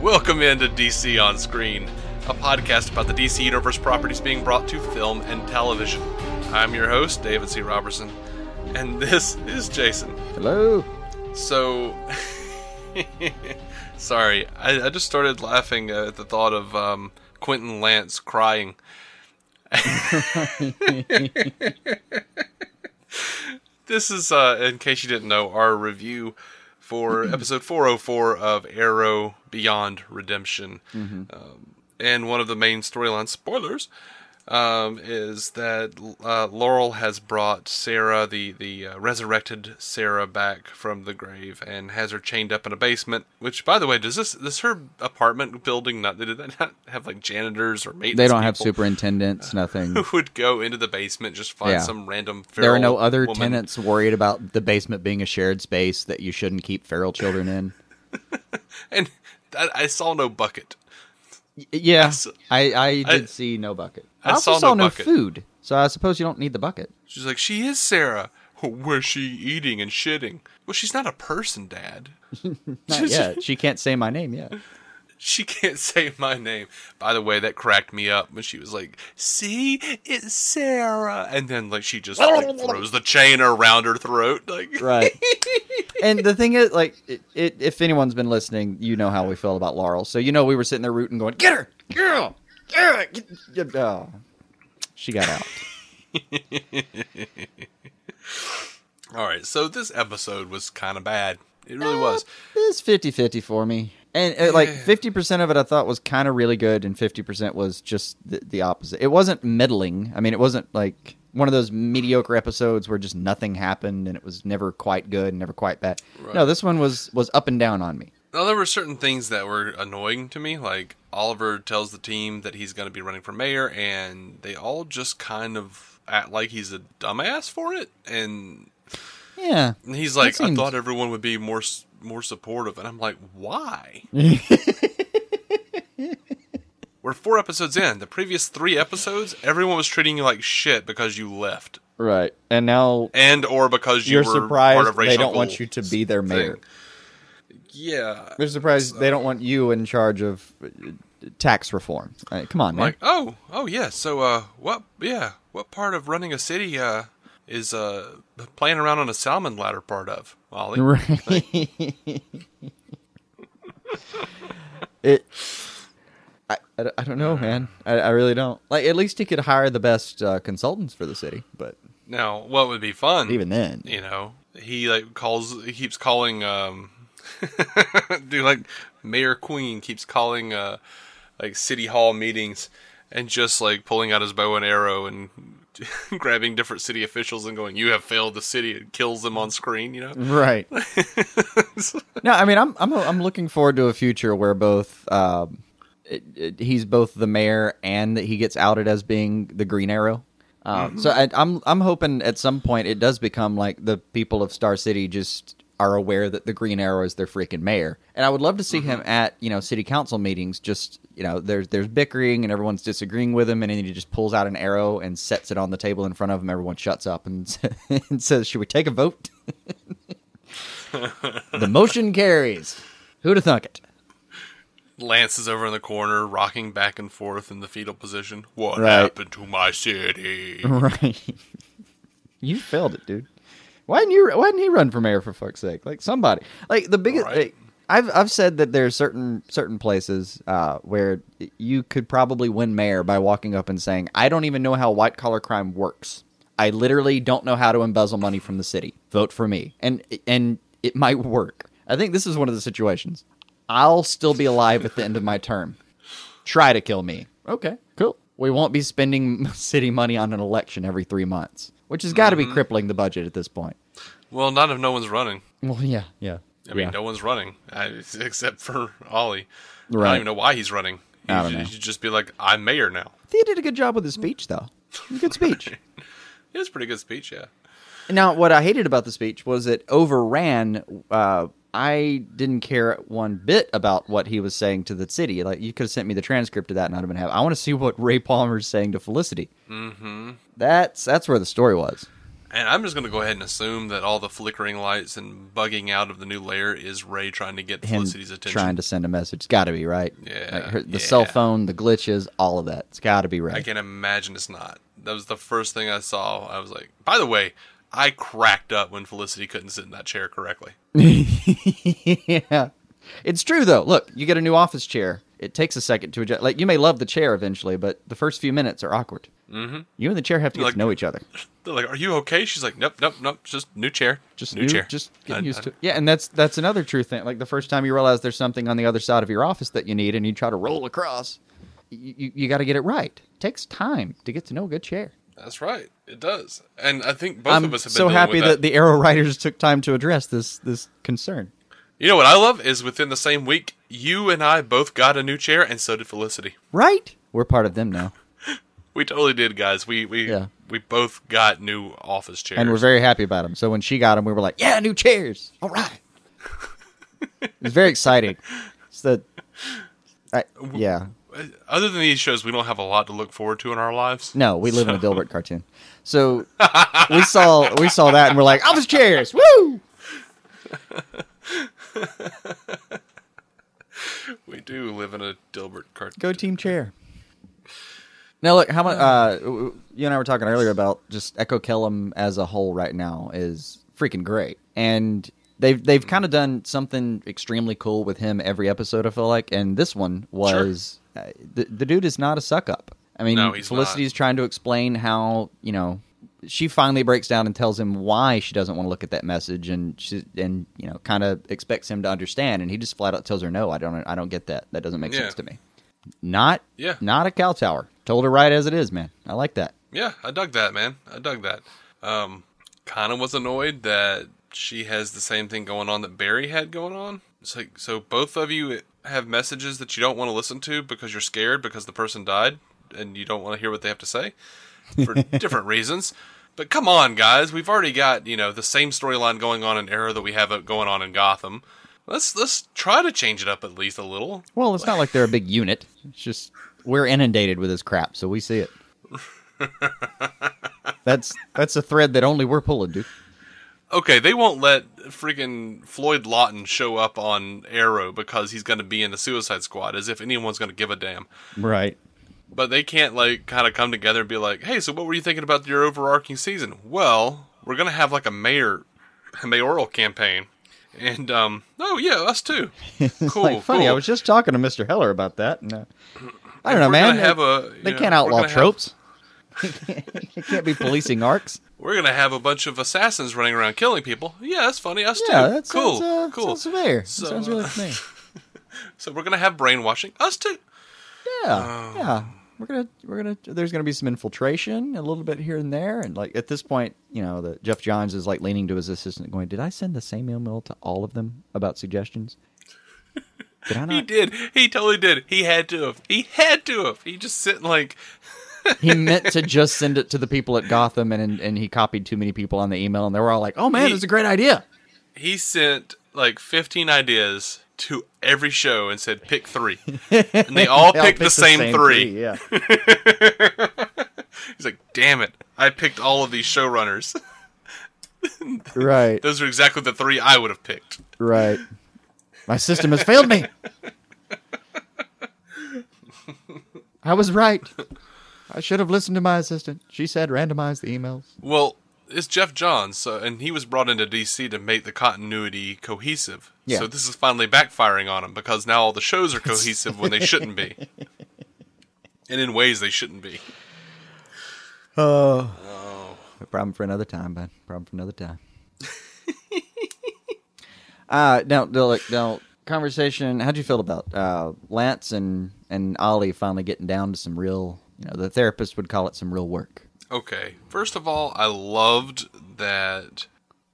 Welcome into DC On Screen, a podcast about the DC Universe properties being brought to film and television. I'm your host, David C. Robertson, and this is Jason. Hello. So, sorry, I, I just started laughing at the thought of um, Quentin Lance crying. this is, uh, in case you didn't know, our review for episode 404 of Arrow Beyond Redemption. Um, and one of the main storyline spoilers um, is that uh, Laurel has brought Sara, the the uh, resurrected Sara, back from the grave and has her chained up in a basement. Which, by the way, does this does her apartment building not did that not have like janitors or maintenance? They don't have people superintendents, nothing. Who would go into the basement just find Yeah. some random? Feral There are no other woman. tenants worried about the basement being a shared space that you shouldn't keep feral children in. and I, I saw no bucket. Y- I, s- I, I did I- see no bucket. I I, also saw saw, no no, food, so I suppose you don't need the bucket. She's like, she is Sara. Where's she eating and shitting? Well, she's not a person, Dad. Not yet. She can't say my name yet. She can't say my name. By the way, that cracked me up when she was like, "See, it's Sara," and then like she just like, throws the chain around her throat. Like, Right. and the thing is, like, it, it, if anyone's been listening, you know how we feel about Laurel. So you know we were sitting there rooting, going, "Get her, girl, get her." Get, get, oh. She got out. all right. So this episode was kind of bad. It really was. It's 50-50 for me. And uh, like 50% of it I thought was kind of really good and 50% was just the, the opposite. It wasn't middling. I mean, it wasn't like one of those mediocre episodes where just nothing happened and it was never quite good and never quite bad. No, this one was was up and down on me. Now there were certain things that were annoying to me. Like Oliver tells the team that he's going to be running for mayor, and they all just kind of act like he's a dumbass for it. And Yeah. he's like, seems- "I thought everyone would be more more supportive," and I'm like, "Why?" We're four episodes in. The previous three episodes, everyone was treating you like shit because you left, Right. And now and or because you part surprised they don't want you to be their mayor. thing. Yeah, They're surprised they don't want you in charge of uh, tax reform. Uh, come on, man. like oh oh yeah so uh what yeah what part of running a city uh is uh playing around on a salmon ladder part of Ollie Right. it. I, I, I don't know, man. I, I really don't. Like, at least he could hire the best uh, consultants for the city, but now what would be fun even then, you know he like calls he keeps calling um do like mayor queen keeps calling uh like city hall meetings and just like pulling out his bow and arrow and grabbing different city officials and going you have failed the city and kills them on screen you know right? no, I mean, I'm I'm I'm looking forward to a future where both. Um, it, it, he's both the mayor and that he gets outed as being the Green Arrow. Um, So I, I'm I'm hoping at some point it does become like the people of Star City just are aware that the Green Arrow is their freaking mayor, and I would love to see him mm-hmm. at you know city council meetings. Just you know, there's there's bickering and everyone's disagreeing with him, and then he just pulls out an arrow and sets it on the table in front of him. Everyone shuts up and, and says, "Should we take a vote?" the motion carries. Who'd have thunk it? Lance is over in the corner, rocking back and forth in the fetal position. What Right. happened to my city? Right. you failed it, dude. Why didn't you? Why didn't he run for mayor for fuck's sake? Like somebody. Like the biggest. Right. like, I've I've said that there's certain certain places uh, where you could probably win mayor by walking up and saying, "I don't even know how white collar crime works. I literally don't know how to embezzle money from the city. Vote for me." And and it might work. I think this is one of the situations. I'll still be alive at the end of my term. Try to kill me. Okay, cool. We won't be spending city money on an election every three months, which has got to be crippling the budget at this point. Well, not if no one's running. Well, yeah, yeah. I mean, yeah. no one's running I, except for Ollie. I don't even know why he's running. He I don't should, know. he should just be like, "I'm mayor now." He did a good job with his speech, though. Good speech. It was a pretty good speech, yeah. now, what I hated about the speech was it overran. Uh, I didn't care one bit about what he was saying to the city. Like you could have sent me the transcript of that, and I'd have been happy. I want to see what Ray Palmer's saying to Felicity. Mm-hmm. That's that's where the story was. And I'm just going to go ahead and assume that all the flickering lights and bugging out of the new lair is Ray trying to get Him Felicity's attention. trying to send a message. It's got to be right. Yeah, Like, her- the yeah. cell phone, the glitches, all of that. It's got to be right. I can imagine it's not. That was the first thing I saw. I was like, by the way, I cracked up when Felicity couldn't sit in that chair correctly. yeah, it's true though. Look, you get a new office chair. It takes a second to adjust. Like you may love the chair eventually, but the first few minutes are awkward. Mm-hmm. You and the chair have to get Like- to know each other. They're like, "Are you okay?" She's like, "Nope, nope, nope. Just new chair. Just new, chair. Just getting I- used I- to it. Yeah, and that's that's another true thing. Like the first time you realize there's something on the other side of your office that you need, and you try to roll across, you you, you got to get it right. It takes time to get to know a good chair. That's right. It does. And I think both I'm of us have been so happy that. that. the Arrow writers took time to address this this concern. You know what I love is within the same week, you and I both got a new chair, and so did Felicity. Right? We're part of them now, We totally did, guys. We we Yeah. we both got new office chairs. and we're very happy about them. So when she got them, we were like, "Yeah, new chairs! All right." it was very exciting. It's the, I, yeah. Uh, other than these shows, we don't have a lot to look forward to in our lives. No, we live in a Dilbert cartoon. So we saw we saw that and we're like, office chairs, woo! We do live in a Dilbert cartoon. Go team chair. Now look, how much uh, you and I were talking earlier about just Echo Kellum as a whole right now is freaking great, and they've they've kind of done something extremely cool with him every episode. I feel like, and this one was uh, the the dude is not a suck up. I mean, No, Felicity's trying to explain how you know she finally breaks down and tells him why she doesn't want to look at that message, and she and you know kind of expects him to understand, and he just flat out tells her, "No, I don't, I don't get that. That doesn't make Yeah. sense to me." Not, Yeah. not a cow tower. Told her right as it is, man. I like that. Yeah, I dug that, man. I dug that. Um, kind of was annoyed that she has the same thing going on that Barry had going on. It's like, so both of you have messages that you don't want to listen to because you're scared because the person died and you don't want to hear what they have to say for different reasons. But come on, guys, we've already got you know the same storyline going on in Arrow that we have uh, going on in Gotham. Let's let's try to change it up at least a little. Well, it's not like they're a big unit. It's just we're inundated with this crap, so we see it. that's that's a thread that only we're pulling, dude. Okay, they won't let freaking Floyd Lawton show up on Arrow because he's going to be in the Suicide Squad, as if anyone's going to give a damn. Right. But they can't like kind of come together and be like, "Hey, so what were you thinking about your overarching season?" Well, we're going to have like a mayor, a mayoral campaign, and um, oh yeah, us too. Cool, like funny. cool. I was just talking to Mr. Heller about that, and uh, I don't know, man. gonna have a- they know, can't outlaw gonna have- tropes. they can't be policing arcs. We're gonna have a bunch of assassins running around killing people. Yeah, that's funny. Us Yeah, too. that cool, sounds, uh, cool. sounds familiar. So, sounds really uh, familiar. So we're gonna have brainwashing. Us too. Yeah, Um, yeah. We're gonna we're gonna there's gonna be some infiltration a little bit here and there, and like at this point, you know, the Geoff Johns is like leaning to his assistant, going, "Did I send the same email to all of them about suggestions? Did I not He did. He totally did. He had to have. He had to have. He just sitting like, he meant to just send it to the people at Gotham, and and he copied too many people on the email, and they were all like, "Oh man, He- that's a great idea." he sent like 15 ideas to every show and said pick three, and they all picked the same, three. Yeah, He's like, damn it, I picked all of these showrunners. right, Those are exactly the three I would have picked. right. My system has failed me. I was right. I should have listened to my assistant. She said randomize the emails. Well, it's Geoff Johns, so, and he was brought into DC to make the continuity cohesive. Yeah. So this is finally backfiring on him because now all the shows are cohesive when they shouldn't be, and in ways they shouldn't be. Oh. Oh. Problem for another time, bud. Problem for another time. uh now, now, look, now conversation. How'd you feel about uh, Lance and and Ollie finally getting down to some real? You know, the therapist would call it some real work. Okay. First of all, I loved that.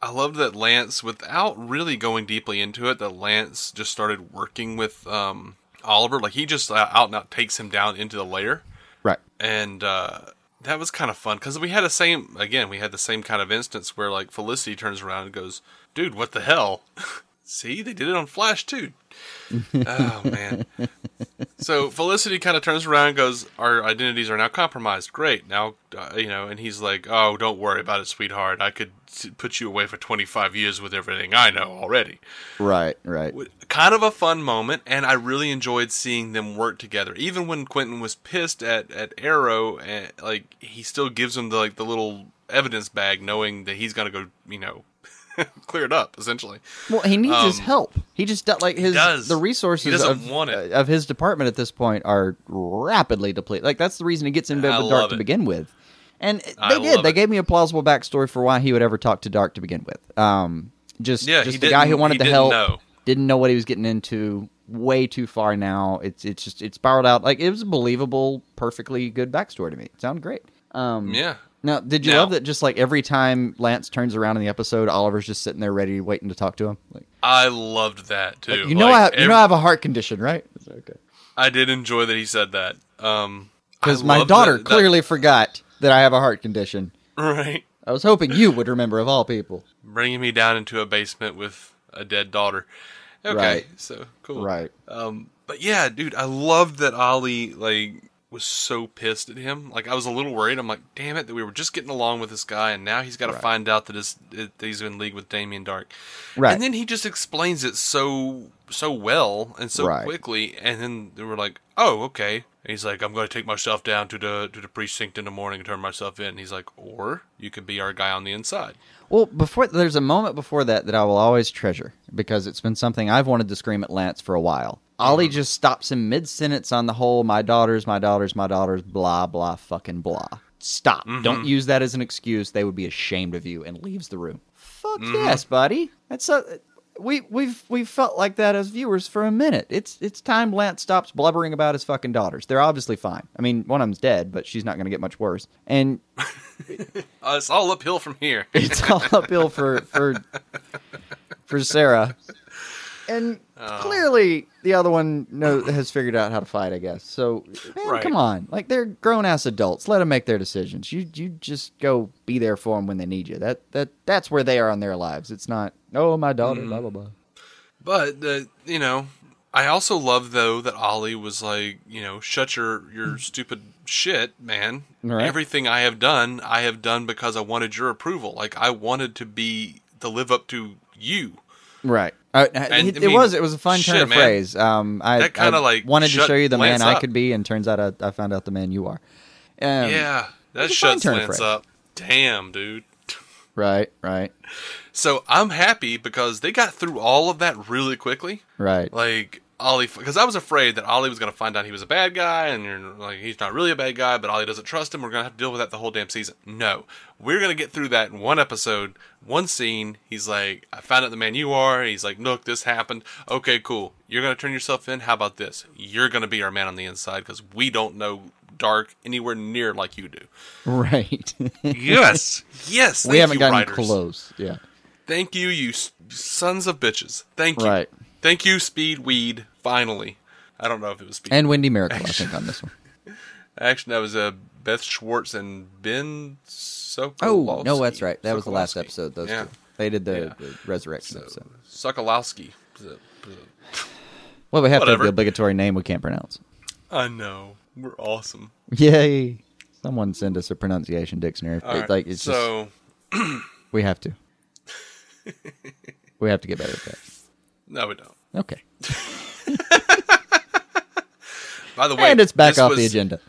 I loved that Lance, without really going deeply into it, that Lance just started working with um, Oliver. Like he just uh, out and out takes him down into the lair, Right. and uh, that was kind of fun because we had the same. Again, we had the same kind of instance where like Felicity turns around and goes, "Dude, what the hell?" See, they did it on Flash too. oh man. So Felicity kind of turns around and goes, "Our identities are now compromised. Great. Now, uh, you know." And he's like, "Oh, don't worry about it, sweetheart. I could put you away for 25 years with everything I know already." Right, right. Kind of a fun moment, and I really enjoyed seeing them work together. Even when Quentin was pissed at at Arrow, and like he still gives him the like the little evidence bag, knowing that he's gonna go, you know, clear it up essentially. Well, he needs his Um, help. He just like his does. the resources of, it. of his department at this point are rapidly depleted. Like that's the reason he gets in bed with Darhk love to begin with. And it- I they did. They it. gave me a plausible backstory for why he would ever talk to Darhk to begin with. Um, just Yeah, just the guy who wanted to didn't help, know. didn't know what he was getting into. Way too far now. It's it's just it spiraled out. Like it was a believable, perfectly good backstory to me. It sounded great. Um, Yeah. Now, did you Now- love that? Just like every time Lance turns around in the episode, Oliver's just sitting there ready, waiting to talk to him. Like, I loved that too. you know, Like, I have, you know, I have a heart condition, right? Okay. I did enjoy that he said that. Um, Because my daughter that- that- clearly forgot that I have a heart condition. right, I was hoping you would remember, of all people. bringing me down into a basement with a dead daughter. Okay, Right. so cool. Right. Um, but yeah, dude, I loved that Ollie like was so pissed at him. Like I was a little worried. I'm like, damn it, that we were just getting along with this guy, and now he's got to Right. find out that, his, that he's in league with Damien Darhk. Right. And then he just explains it so so well and so Right. quickly, and then they were like, oh, okay. And he's like, I'm going to take myself down to the to the precinct in the morning and turn myself in. And he's like, or you can be our guy on the inside. Well, before there's a moment before that that I will always treasure because it's been something I've wanted to scream at Lance for a while. Ollie uh-huh. just stops him mid sentence on the whole "my daughters, my daughters, my daughters," blah blah fucking blah. Stop! Mm-hmm. Don't use that as an excuse. They would be ashamed of you, and leaves the room. Fuck mm-hmm. yes, buddy. That's so. We we've we've felt like that as viewers for a minute. It's it's time Lance stops blubbering about his fucking daughters. They're obviously fine. I mean, one of them's dead, but she's not going to get much worse. And Uh, it's all uphill from here. it's all uphill for for for Sara. And Oh. clearly, the other one know, has figured out how to fight. I guess. So, man, Right. come on, like they're grown ass adults. Let them make their decisions. You you just go be there for them when they need you. That that that's where they are in their lives. It's not. Oh, my daughter. Mm. Blah blah blah. But the you know, I also love though that Ollie was like, you know, shut your your stupid shit, man. Right. Everything I have done, I have done because I wanted your approval. Like I wanted to be to live up to you. Right. Uh, it, I it was. It was a fun turn of man. phrase. Um, I kinda, like, wanted to show you the man I could be, and turns out I, I found out the man you are. Um, yeah, that it's a fine shuts Lance up. Damn, dude. Right. Right. So I'm happy because they got through all of that really quickly. Right. Like Ollie, because I was afraid that Ollie was going to find out he was a bad guy, and you're like, he's not really a bad guy, but Ollie doesn't trust him. We're going to have to deal with that the whole damn season. No, we're going to get through that in one episode, one scene. He's like, I found out the man you are. He's like, look, this happened. Okay, cool. You're going to turn yourself in. How about this? You're going to be our man on the inside because we don't know Darhk anywhere near like you do. Right. Yes, yes. we thank haven't you, gotten writers. close. Yeah. Thank you, you sons of bitches. Thank you. Right. Thank you, Speed Weed. Finally, I don't know if it was Speed. And Wendy Mericle, I think, on this one. Actually, that was uh, Beth Schwartz and Ben Sokolowski. Oh no, that's right. That was the last episode. Those yeah. two. They did the, Yeah. the resurrection So, episode. Sokolowski. Well, we have to have the obligatory name we can't pronounce. I know. We're awesome. Yay! Someone send us a pronunciation dictionary. All It- right, like it's just so, we have to. we have to get better at that. No, we don't. Okay. By the way, and it's back off was- the agenda.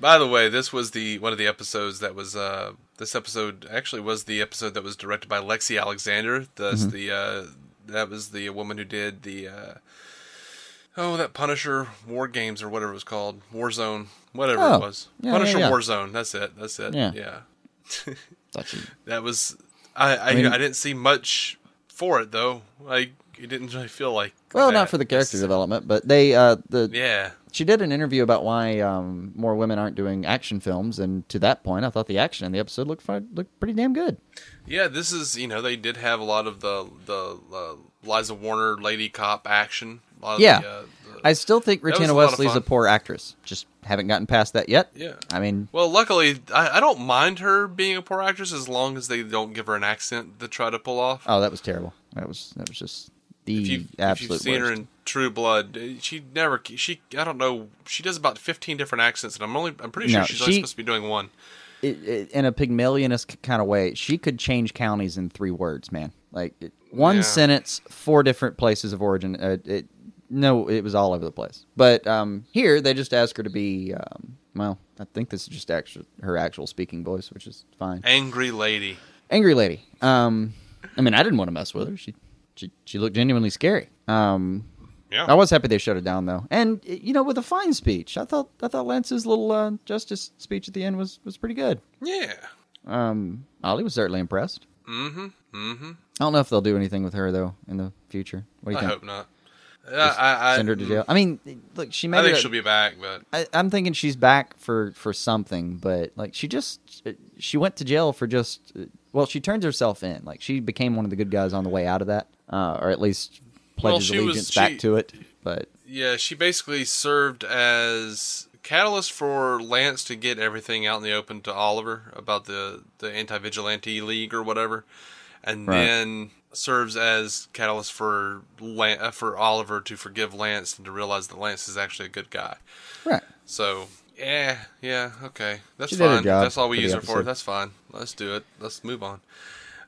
By the way, this was the one of the episodes that was uh this episode actually was the episode that was directed by Lexi Alexander. That's Mm-hmm. the uh that was the woman who did the uh oh that Punisher War Games or whatever it was called. Warzone, whatever Oh, it was. yeah, Punisher yeah, yeah. Warzone, that's it. That's it. Yeah. Yeah. That was I I, I, mean- didn't see much for it though. Like it didn't really feel like Well, that. not for the character development, but they uh the Yeah. she did an interview about why um, more women aren't doing action films, and to that point, I thought the action in the episode looked looked pretty damn good. Yeah, this is you know they did have a lot of the the uh, Liza Warner lady cop action. A lot of Yeah. the, uh, the- I still think Rutina a Wesley's a fun. poor actress. Just haven't gotten past that yet. yeah. I mean, Well, luckily, I, I don't mind her being a poor actress as long as they don't give her an accent to try to pull off. oh, that was terrible. That was that was just the if, you, if absolute you've seen her in True Blood, uh, she never she I don't know she does about fifteen different accents, and I'm only I'm pretty sure No, she's only supposed to be doing one. it, it, in a Pygmalionist kind of way, she could change counties in three words, man. Like it, one Yeah. sentence, four different places of origin. Uh, it, no, it was all over the place. But um, here, they just ask her to be. Um, well, I think this is just actual, her actual speaking voice, which is fine. Angry lady. Angry lady. Um, I mean, I didn't want to mess with her. She, she, she looked genuinely scary. Um, Yeah. I was happy they shut it down though, and you know, with a fine speech. I thought I thought Lance's little uh, justice speech at the end was was pretty good. yeah. Um, Ollie was certainly impressed. Mm-hmm. Mm-hmm. I don't know if they'll do anything with her though in the future. What do you I think? hope not. Uh, I, I, Send her to jail. I mean, look, she I think it. she'll be back, but I, I'm thinking she's back for for something, but like she just she went to jail for just well, she turned herself in. Like she became one of the good guys on the way out of that, uh, or at least Well, pledges was- allegiance back she- to it. But yeah, she basically served as catalyst for Lance to get everything out in the open to Oliver about the the anti vigilante league or whatever, and Right. then serves as catalyst for Lan- uh, for Oliver to forgive Lance and to realize that Lance is actually a good guy. right, So yeah, yeah, okay, that's She fine. That's all we use her for. That's fine. Let's do it. Let's move on.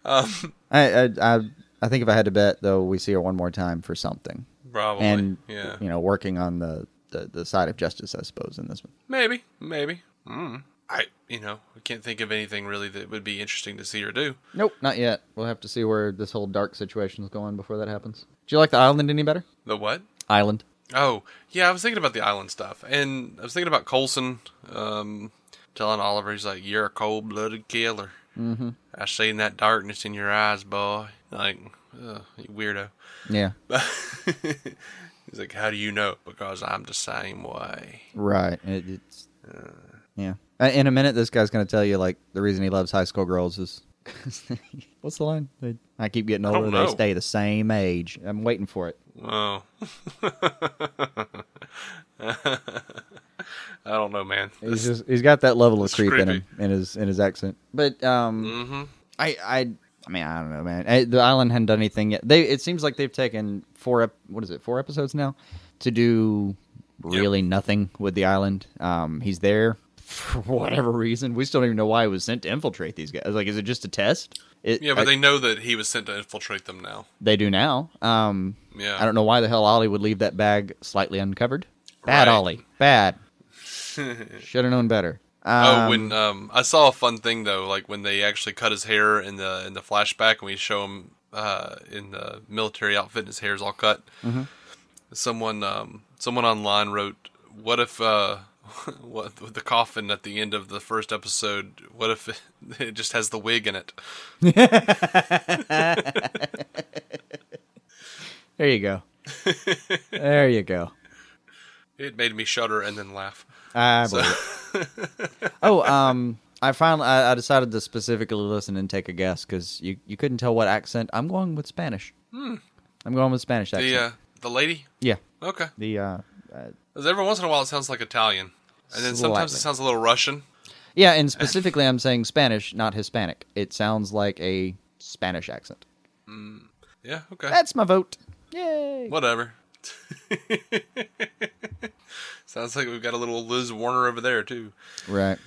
Um, I, I I I think if I had to bet though, we see her one more time for something, probably. and yeah, you know, working on the, the the side of justice, I suppose, in this one. maybe, maybe. Mm. I, you know, I can't think of anything really that would be interesting to see her do. Nope, not yet. We'll have to see where this whole Darhk situation is going before that happens. Do you like the island any better? The what? Island. Oh, yeah, I was thinking about the island stuff, and I was thinking about Colson um, telling Oliver, he's like, "You're a cold-blooded killer. Mm-hmm. I seen that darkness in your eyes, boy. Like, you weirdo." Yeah. he's like, "How do you know?" Because I'm the same way. Right. It, it's yeah. Uh, In a minute, this guy's going to tell you like the reason he loves high school girls is. What's the line? They, I keep getting older. They stay the same age. I'm waiting for it. Oh. I don't know, man. He's just he's got that level of creep in him in his in his accent. But um, hmm I I I mean I don't know, man. I, the island hadn't done anything yet. They it seems like they've taken four ep- what is it four episodes now to do really nothing with the island. Um, he's there for whatever reason. We still don't even know why he was sent to infiltrate these guys. Like, is it just a test? It, Yeah, but I- they know that he was sent to infiltrate them now. they do now. Um, Yeah. I don't know why the hell Ollie would leave that bag slightly uncovered. Bad Right. Ollie, bad. Should have known better. Oh, Um, when um, I saw a fun thing though, like when they actually cut his hair in the in the flashback, and we show him uh, in the military outfit, and his hair's all cut. Mm-hmm. Someone um, someone online wrote, "What if uh, what with the coffin at the end of the first episode? What if it, it just has the wig in it?" there you go. there you go. It made me shudder and then laugh. I believe oh, um, I finally I, I decided to specifically listen and take a guess because you you couldn't tell what accent. I'm going with Spanish. I'm going with Spanish accent. the uh, the lady. yeah, Okay, the uh, uh, every once in a while it sounds like Italian, and then sometimes it sounds a little Russian. yeah, and specifically I'm saying Spanish, not Hispanic. It sounds like a Spanish accent. Yeah. Okay. That's my vote. Yay! Whatever. Sounds like we've got a little Liz Warner over there too. Right.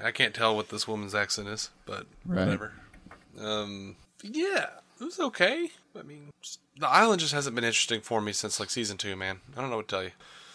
I can't tell what this woman's accent is, but Right. whatever. Um, yeah, it was okay. I mean, the island just hasn't been interesting for me since like season two. Man, I don't know what to tell you.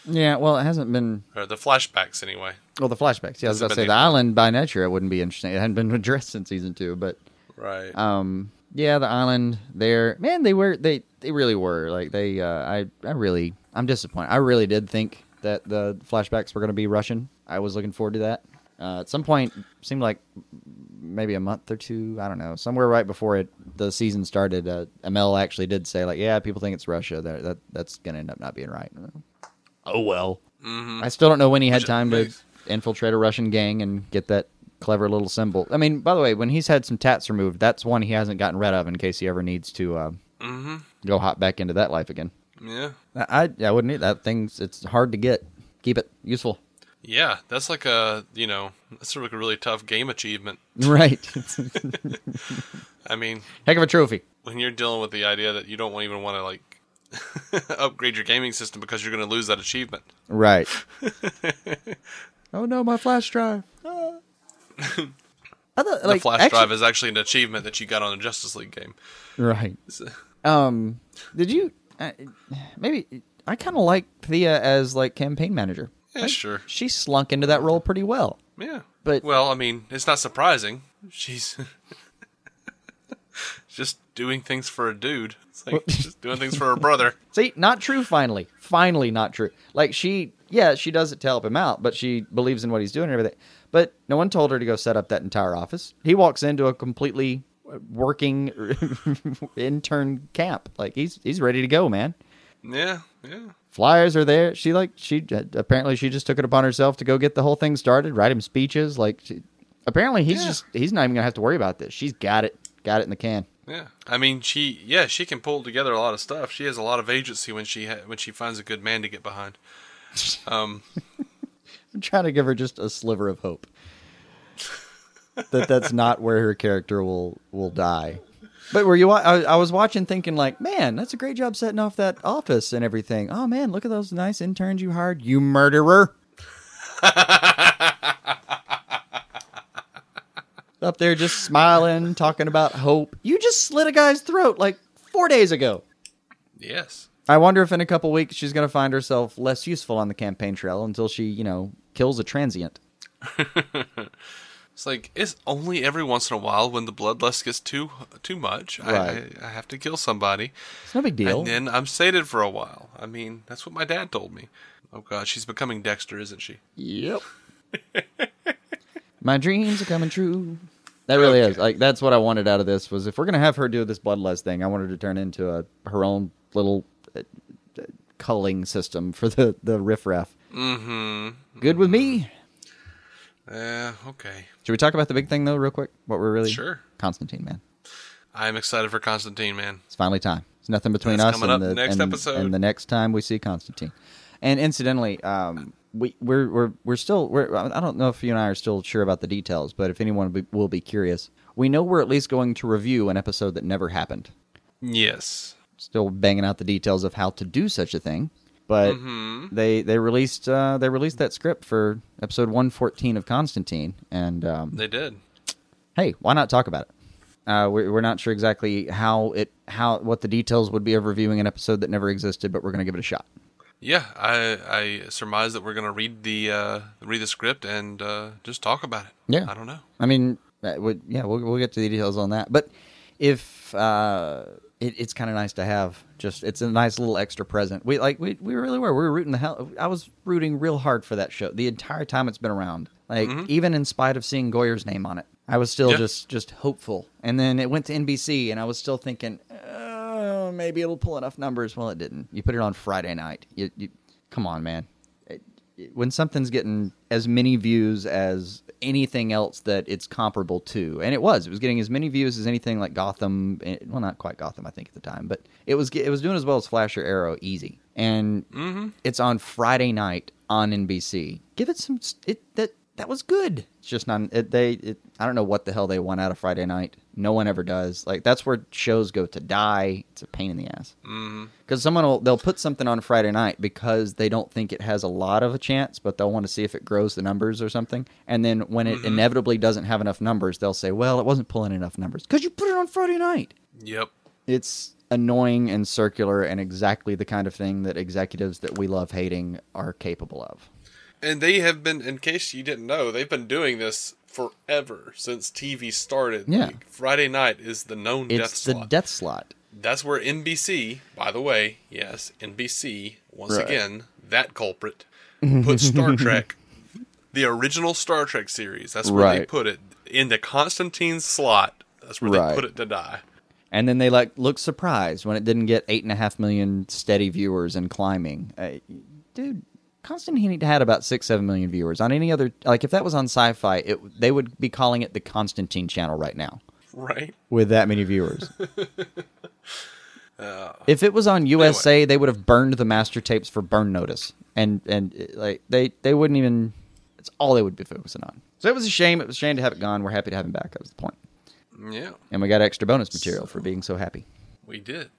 Yeah. Well, it hasn't been. Or the flashbacks, anyway. Well, the flashbacks. Yeah, I was about to say the the- island by nature it wouldn't be interesting. It hadn't been addressed since season two, but Right. um yeah the island there man they were they they really were like they uh i i really i'm disappointed i really did think that the flashbacks were going to be russian. I was looking forward to that. Uh at some point seemed like maybe a month or two i don't know somewhere right before it the season started uh ml actually did say like yeah people think it's russia that, that that's gonna end up not being right. Oh well. Hmm i still don't know when he had time to infiltrate a russian gang and get that clever little symbol. I mean by the way when he's had some tats removed that's one he hasn't gotten rid of in case he ever needs to uh, hmm go hop back into that life again Yeah. i i, wouldn't need that thing's it's hard to get keep it useful Yeah, that's like a you know that's sort of like a really tough game achievement. right I mean, heck of a trophy when you're dealing with the idea that you don't even want to like upgrade your gaming system because you're going to lose that achievement. Right. oh no, my flash drive. Ah. I thought, The flash actually- drive is actually an achievement that you got on a Justice League game. Right. So- Um, did you? Uh, maybe I kind of like Thea as like campaign manager. Yeah, Like, sure. She slunk into that role pretty well. Yeah. But- well, I mean, it's not surprising. She's just doing things for a dude. It's like just doing things for her brother. See, not true. Finally, finally, not true. Like she, yeah, she does it to help him out, but she believes in what he's doing and everything. But no one told her to go set up that entire office. He walks into a completely working intern camp. Like he's he's ready to go, man. Yeah, yeah. Flyers are there. She like she apparently she just took it upon herself to go get the whole thing started, write him speeches. Like she, apparently he's Yeah. just he's not even gonna have to worry about this. She's got it, got it in the can. Yeah, I mean, she yeah she can pull together a lot of stuff. She has a lot of agency when she ha- when she finds a good man to get behind. Um, I'm trying to give her just a sliver of hope that that's not where her character will will die. But were you? wa- I, I was watching, thinking like, man, that's a great job setting off that office and everything. Oh man, look at those nice interns you hired, you murderer! Up there just smiling, talking about hope. You just slit a guy's throat like four days ago. yes, I wonder if in a couple weeks she's going to find herself less useful on the campaign trail until she, you know, kills a transient. it's like it's only every once in a while when the bloodlust gets too too much. Right. I, I, I have to kill somebody, It's no big deal. and then I'm sated for a while. I mean, that's what my dad told me. Oh God, she's becoming Dexter, isn't she? Yep. My dreams are coming true. That really is. Like that's what I wanted out of this was if we're gonna have her do this bloodlust thing, I wanted her to turn into a her own little uh, uh, culling system for the the riffraff. Mm-hmm. Good with me. Yeah. Okay. Should we talk about the big thing though, real quick? What we're really Sure. Constantine, man. I'm excited for Constantine, man. It's finally time. It's nothing between That's us coming and up the next and, episode. and the next time we see Constantine. And incidentally, um, we we're we're we're still we're I don't know if you and I are still sure about the details, but if anyone will be, will be curious, we know we're at least going to review an episode that never happened. Yes. Still banging out the details of how to do such a thing, but Mm-hmm. they they released uh, they released that script for episode one fourteen of Constantine, and um, They did. hey, why not talk about it? Uh, we're, we're not sure exactly how it how what the details would be of reviewing an episode that never existed, but we're going to give it a shot. Yeah, I I surmise that we're gonna read the uh, read the script and uh, just talk about it. Yeah. I don't know. I mean, would, yeah, we'll we'll get to the details on that. But if uh, it, it's kind of nice to have, just it's a nice little extra present. We like we we really were. We were rooting the hell. I was rooting real hard for that show the entire time it's been around. Like even in spite of seeing Goyer's name on it, I was still Yeah. just just hopeful. And then it went to NBC, and I was still thinking. Uh, maybe it'll pull enough numbers. Well, it didn't. You put it on Friday night. You, you come on, man. When something's getting as many views as anything else that it's comparable to, and it was, it was getting as many views as anything like Gotham. eh, Well, not quite Gotham, I think at the time, but it was it was doing as well as Flash or Arrow, easy. And it's on Friday night on NBC. Give it some. It that that was good. It's just not. It, they. It, I don't know what the hell they want out of Friday night. No one ever does. Like that's where shows go to die. It's a pain in the ass Mm-hmm. because someone will they'll put something on Friday night because they don't think it has a lot of a chance, but they'll want to see if it grows the numbers or something. And then when it inevitably doesn't have enough numbers, they'll say, "Well, it wasn't pulling enough numbers because you put it on Friday night." Yep. It's annoying and circular and exactly the kind of thing that executives that we love hating are capable of. And they have been, in case you didn't know, they've been doing this forever since TV started. Yeah. Like, Friday night is the known death It's the slot. death slot. That's where NBC, by the way, yes, NBC, once Right. again, that culprit, put Star Trek, the original Star Trek series. That's where they put it in the Constantine slot. That's where Right. they put it to die. And then they like look surprised when it didn't get eight and a half million steady viewers and climbing. Uh, dude, Constantine had about six, seven million viewers. On any other, like if that was on Sci-Fi, it they would be calling it the Constantine channel right now Right? with that many viewers. if it was on USA, they would have burned the master tapes for burn notice, and and uh, like they they wouldn't even. It's all they would be focusing on. So it was a shame. It was a shame to have it gone. We're happy to have him back. That was the point. Yeah, And we got extra bonus material for being so happy. we did.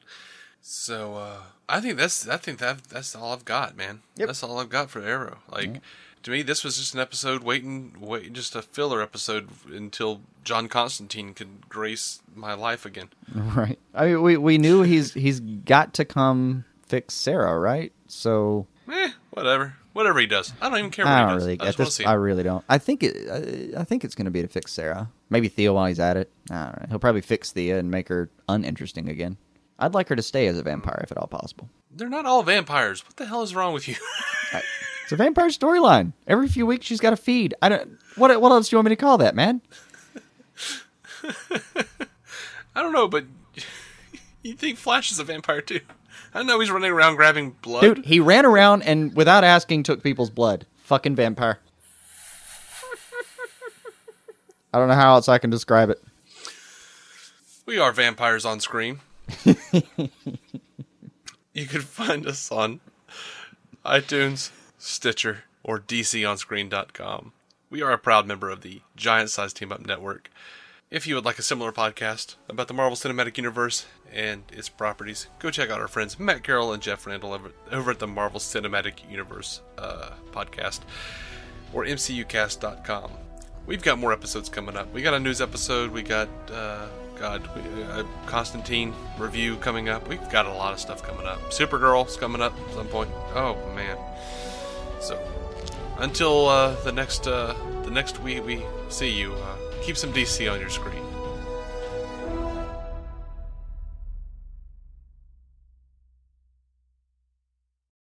So uh, I think that's I think that that's all I've got, man. Yep. That's all I've got for Arrow. Like to me, this was just an episode waiting, wait, just a filler episode until John Constantine could grace my life again. Right. I mean, we we knew he's he's got to come fix Sara, right? So Eh, whatever, whatever he does. I don't even care what I don't does. really I get just want to this. I really don't. I think it. I, I think it's going to be to fix Sara. Maybe Theo while he's at it. I. He'll probably fix Thea and make her uninteresting again. I'd like her to stay as a vampire if at all possible. They're not all vampires. What the hell is wrong with you? It's a vampire storyline. Every few weeks she's got a feed. I don't. What what else do you want me to call that, man? I don't know, but you think Flash is a vampire too? I know he's running around grabbing blood. Dude, he ran around and without asking took people's blood. Fucking vampire. I don't know how else I can describe it. We are vampires on screen. you can find us on iTunes, Stitcher, or DCOnScreen.com. We are a proud member of the Giant Size Team Up Network. If you would like a similar podcast about the Marvel Cinematic Universe and its properties, go check out our friends Matt Carroll and Jeff Randall over, at the Marvel Cinematic Universe uh, podcast or MCUcast.com. We've got more episodes coming up. We got a news episode. We got, uh, God, we, a Constantine review coming up. We've got a lot of stuff coming up. Supergirl's coming up at some point. Oh man! So until uh, the next uh, the next we we see you, uh, keep some DC on your screen.